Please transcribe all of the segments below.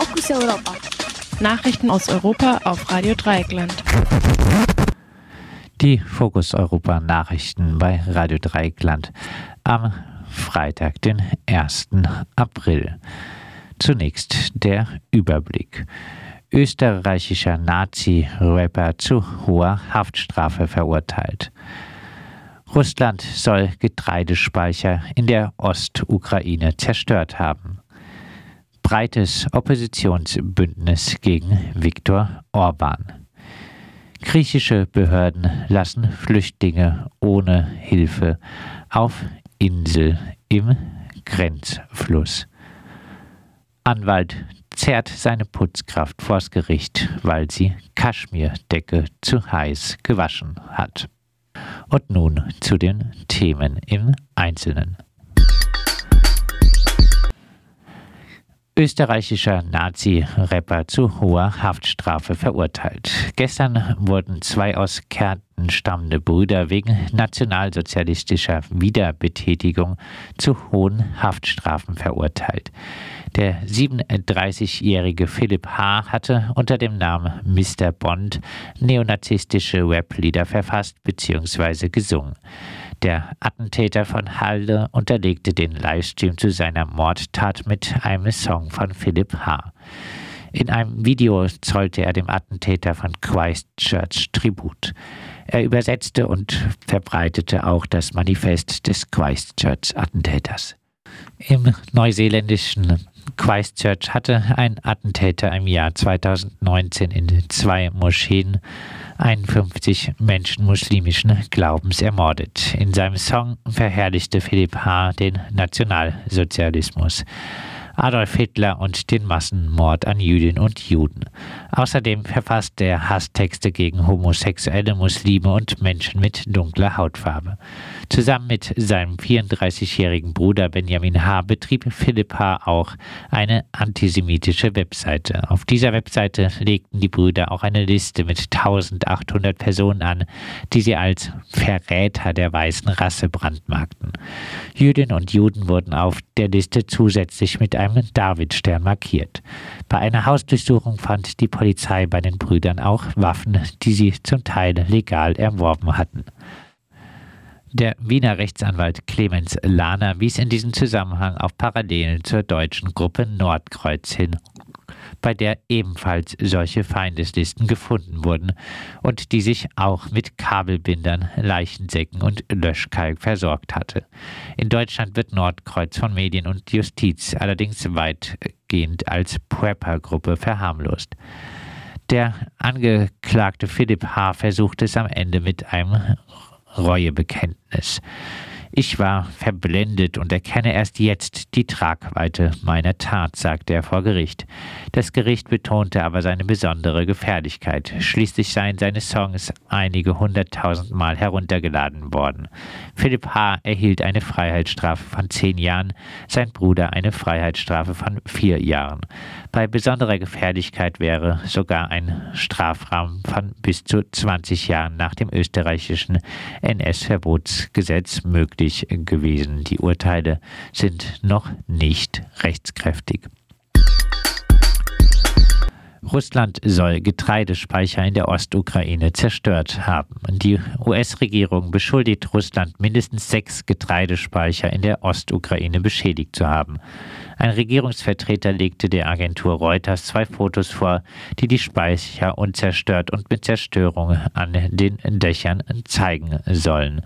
Fokus Europa. Nachrichten aus Europa auf Radio Dreieckland. Die Fokus Europa Nachrichten bei Radio Dreieckland am Freitag, den 1. April. Zunächst der Überblick. Österreichischer Nazi-Rapper zu hoher Haftstrafe verurteilt. Russland soll Getreidespeicher in der Ostukraine zerstört haben. Breites Oppositionsbündnis gegen Viktor Orban. Griechische Behörden lassen Flüchtlinge ohne Hilfe auf Insel im Grenzfluss. Anwalt zerrt seine Putzkraft vors Gericht, weil sie Kaschmirdecke zu heiß gewaschen hat. Und nun zu den Themen im Einzelnen. Österreichischer Nazi-Rapper zu hoher Haftstrafe verurteilt. Gestern wurden zwei aus Kärnten stammende Brüder wegen nationalsozialistischer Wiederbetätigung zu hohen Haftstrafen verurteilt. Der 37-jährige Philipp H. hatte unter dem Namen Mr. Bond neonazistische Rap-Lieder verfasst bzw. gesungen. Der Attentäter von Halde unterlegte den Livestream zu seiner Mordtat mit einem Song von Philipp H. In einem Video zollte er dem Attentäter von Christchurch Tribut. Er übersetzte und verbreitete auch das Manifest des Christchurch-Attentäters. Im neuseeländischen Christchurch hatte ein Attentäter im Jahr 2019 in zwei Moscheen 51 Menschen muslimischen Glaubens ermordet. In seinem Song verherrlichte Philipp H. den Nationalsozialismus. Adolf Hitler und den Massenmord an Jüdinnen und Juden. Außerdem verfasste er Hasstexte gegen homosexuelle Muslime und Menschen mit dunkler Hautfarbe. Zusammen mit seinem 34-jährigen Bruder Benjamin H. betrieb Philipp H. auch eine antisemitische Webseite. Auf dieser Webseite legten die Brüder auch eine Liste mit 1800 Personen an, die sie als Verräter der weißen Rasse brandmarkten. Jüdinnen und Juden wurden auf der Liste zusätzlich mit einem Davidstern markiert. Bei einer Hausdurchsuchung fand die Polizei bei den Brüdern auch Waffen, die sie zum Teil legal erworben hatten. Der Wiener Rechtsanwalt Clemens Lahner wies in diesem Zusammenhang auf Parallelen zur deutschen Gruppe Nordkreuz hin bei der ebenfalls solche Feindeslisten gefunden wurden und die sich auch mit Kabelbindern, Leichensäcken und Löschkalk versorgt hatte. In Deutschland wird Nordkreuz von Medien und Justiz allerdings weitgehend als Prepper-Gruppe verharmlost. Der Angeklagte Philipp H. versuchte es am Ende mit einem Reuebekenntnis. Ich war verblendet und erkenne erst jetzt die Tragweite meiner Tat, sagte er vor Gericht. Das Gericht betonte aber seine besondere Gefährlichkeit. Schließlich seien seine Songs einige hunderttausend Mal heruntergeladen worden. Philipp H. erhielt eine Freiheitsstrafe von zehn Jahren, sein Bruder eine Freiheitsstrafe von vier Jahren. Bei besonderer Gefährlichkeit wäre sogar ein Strafrahmen von bis zu 20 Jahren nach dem österreichischen NS-Verbotsgesetz möglich gewesen. Die Urteile sind noch nicht rechtskräftig. Russland soll Getreidespeicher in der Ostukraine zerstört haben. Die US-Regierung beschuldigt Russland, mindestens sechs Getreidespeicher in der Ostukraine beschädigt zu haben. Ein Regierungsvertreter legte der Agentur Reuters zwei Fotos vor, die die Speicher unzerstört und mit Zerstörung an den Dächern zeigen sollen.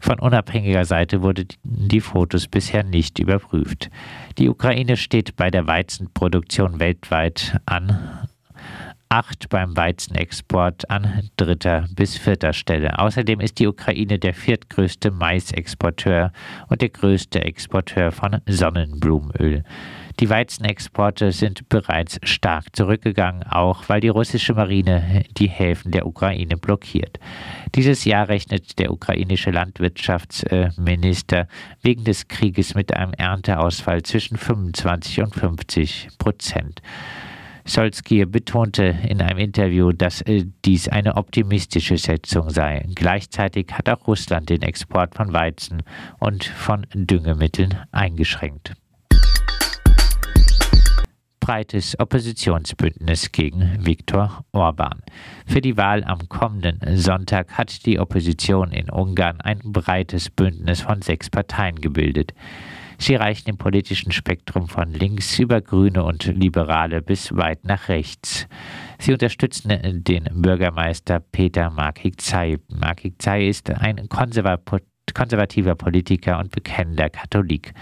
Von unabhängiger Seite wurden die Fotos bisher nicht überprüft. Die Ukraine steht bei der Weizenproduktion weltweit an acht beim Weizenexport an dritter bis vierter Stelle. Außerdem ist die Ukraine der viertgrößte Maisexporteur und der größte Exporteur von Sonnenblumenöl. Die Weizenexporte sind bereits stark zurückgegangen, auch weil die russische Marine die Häfen der Ukraine blockiert. Dieses Jahr rechnet der ukrainische Landwirtschaftsminister wegen des Krieges mit einem Ernteausfall zwischen 25 und 50 Prozent. Solskjaer betonte in einem Interview, dass äh, dies eine optimistische Schätzung sei. Gleichzeitig hat auch Russland den Export von Weizen und von Düngemitteln eingeschränkt. breites Oppositionsbündnis gegen Viktor Orban. Für die Wahl am kommenden Sonntag hat die Opposition in Ungarn ein breites Bündnis von sechs Parteien gebildet. Sie reichen im politischen Spektrum von links über Grüne und Liberale bis weit nach rechts. Sie unterstützen den Bürgermeister Peter Markig-Zay. Markig-Zay ist ein konservativer Politiker und bekennender Katholik.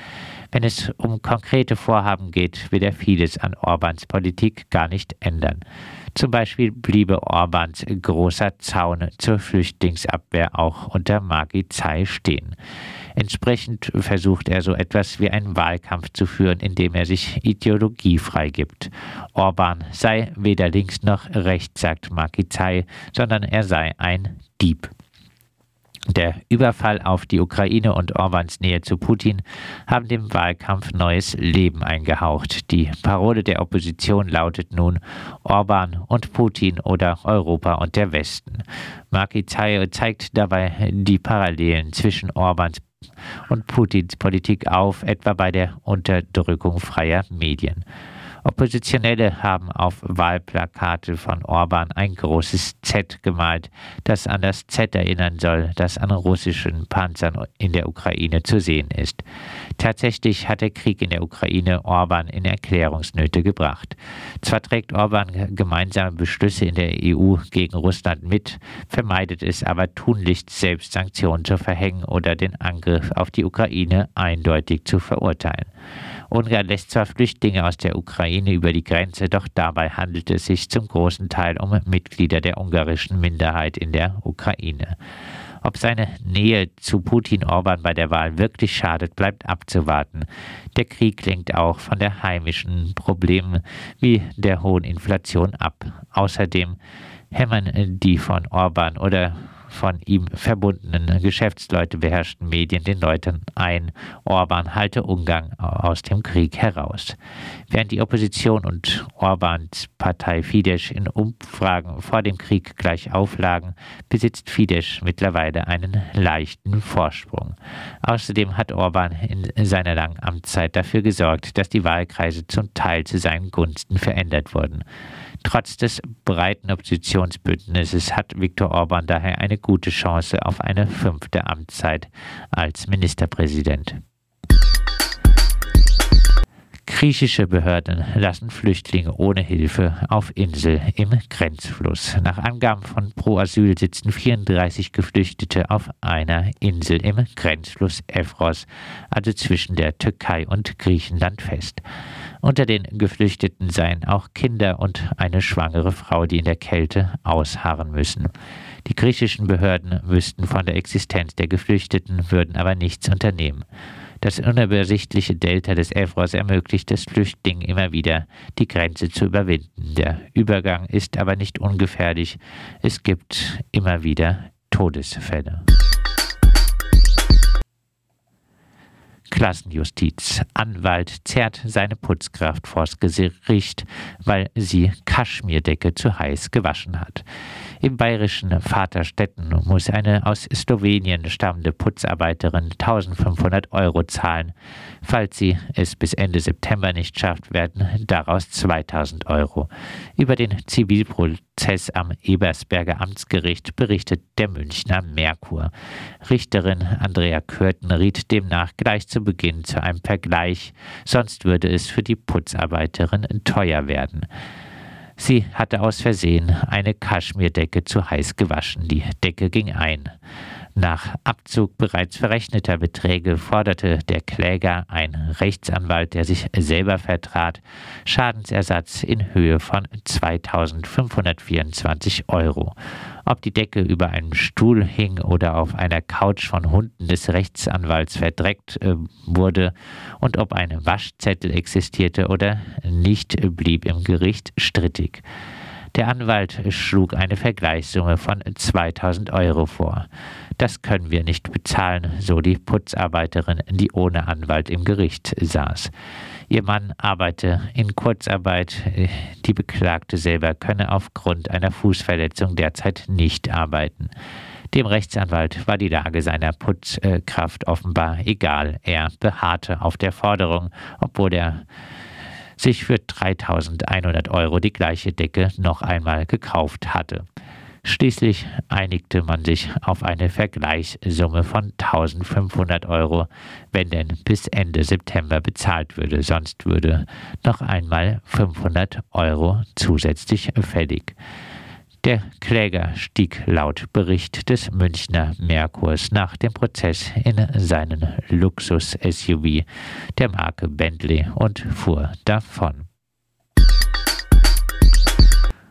Wenn es um konkrete Vorhaben geht, will er vieles an Orbans Politik gar nicht ändern. Zum Beispiel bliebe Orbans großer Zaun zur Flüchtlingsabwehr auch unter Magizai stehen. Entsprechend versucht er so etwas wie einen Wahlkampf zu führen, indem er sich Ideologie freigibt. Orban sei weder links noch rechts, sagt Magizai, sondern er sei ein Dieb. Der Überfall auf die Ukraine und Orbans Nähe zu Putin haben dem Wahlkampf neues Leben eingehaucht. Die Parole der Opposition lautet nun Orban und Putin oder Europa und der Westen. Maki zeigt dabei die Parallelen zwischen Orbans und Putins Politik auf, etwa bei der Unterdrückung freier Medien. Oppositionelle haben auf Wahlplakate von Orban ein großes Z gemalt, das an das Z erinnern soll, das an russischen Panzern in der Ukraine zu sehen ist. Tatsächlich hat der Krieg in der Ukraine Orban in Erklärungsnöte gebracht. Zwar trägt Orban gemeinsame Beschlüsse in der EU gegen Russland mit, vermeidet es aber tunlichst selbst Sanktionen zu verhängen oder den Angriff auf die Ukraine eindeutig zu verurteilen. Ungarn lässt zwar Flüchtlinge aus der Ukraine über die Grenze, doch dabei handelt es sich zum großen Teil um Mitglieder der ungarischen Minderheit in der Ukraine. Ob seine Nähe zu Putin-Orban bei der Wahl wirklich schadet, bleibt abzuwarten. Der Krieg lenkt auch von der heimischen Problemen wie der hohen Inflation ab. Außerdem hämmern die von Orban oder von ihm verbundenen Geschäftsleute beherrschten Medien den Leuten ein, Orban halte Ungarn aus dem Krieg heraus. Während die Opposition und Orbans Partei Fidesz in Umfragen vor dem Krieg gleich auflagen, besitzt Fidesz mittlerweile einen leichten Vorsprung. Außerdem hat Orban in seiner langen Amtszeit dafür gesorgt, dass die Wahlkreise zum Teil zu seinen Gunsten verändert wurden. Trotz des breiten Oppositionsbündnisses hat Viktor Orban daher eine gute Chance auf eine fünfte Amtszeit als Ministerpräsident. Griechische Behörden lassen Flüchtlinge ohne Hilfe auf Insel im Grenzfluss. Nach Angaben von Pro Asyl sitzen 34 Geflüchtete auf einer Insel im Grenzfluss Evros, also zwischen der Türkei und Griechenland fest. Unter den Geflüchteten seien auch Kinder und eine schwangere Frau, die in der Kälte ausharren müssen. Die griechischen Behörden wüssten von der Existenz der Geflüchteten, würden aber nichts unternehmen. Das unübersichtliche Delta des Evros ermöglicht es Flüchtlingen immer wieder, die Grenze zu überwinden. Der Übergang ist aber nicht ungefährlich. Es gibt immer wieder Todesfälle. Klassenjustiz. Anwalt zerrt seine Putzkraft vors Gericht, weil sie Kaschmirdecke zu heiß gewaschen hat. Im bayerischen Vaterstetten muss eine aus Slowenien stammende Putzarbeiterin 1500 Euro zahlen. Falls sie es bis Ende September nicht schafft, werden daraus 2000 Euro. Über den Zivilprozess am Ebersberger Amtsgericht berichtet der Münchner Merkur. Richterin Andrea Körten riet demnach gleich zu Beginn zu einem Vergleich, sonst würde es für die Putzarbeiterin teuer werden. Sie hatte aus Versehen eine Kaschmirdecke zu heiß gewaschen. Die Decke ging ein. Nach Abzug bereits verrechneter Beträge forderte der Kläger, ein Rechtsanwalt, der sich selber vertrat, Schadensersatz in Höhe von 2524 Euro. Ob die Decke über einem Stuhl hing oder auf einer Couch von Hunden des Rechtsanwalts verdreckt äh, wurde und ob ein Waschzettel existierte oder nicht, blieb im Gericht strittig. Der Anwalt schlug eine Vergleichssumme von 2000 Euro vor. Das können wir nicht bezahlen, so die Putzarbeiterin, die ohne Anwalt im Gericht saß. Ihr Mann arbeite in Kurzarbeit. Die Beklagte selber könne aufgrund einer Fußverletzung derzeit nicht arbeiten. Dem Rechtsanwalt war die Lage seiner Putzkraft offenbar egal. Er beharrte auf der Forderung, obwohl er sich für 3100 Euro die gleiche Decke noch einmal gekauft hatte. Schließlich einigte man sich auf eine Vergleichssumme von 1500 Euro, wenn denn bis Ende September bezahlt würde, sonst würde noch einmal 500 Euro zusätzlich fällig. Der Kläger stieg laut Bericht des Münchner Merkurs nach dem Prozess in seinen Luxus-SUV der Marke Bentley und fuhr davon.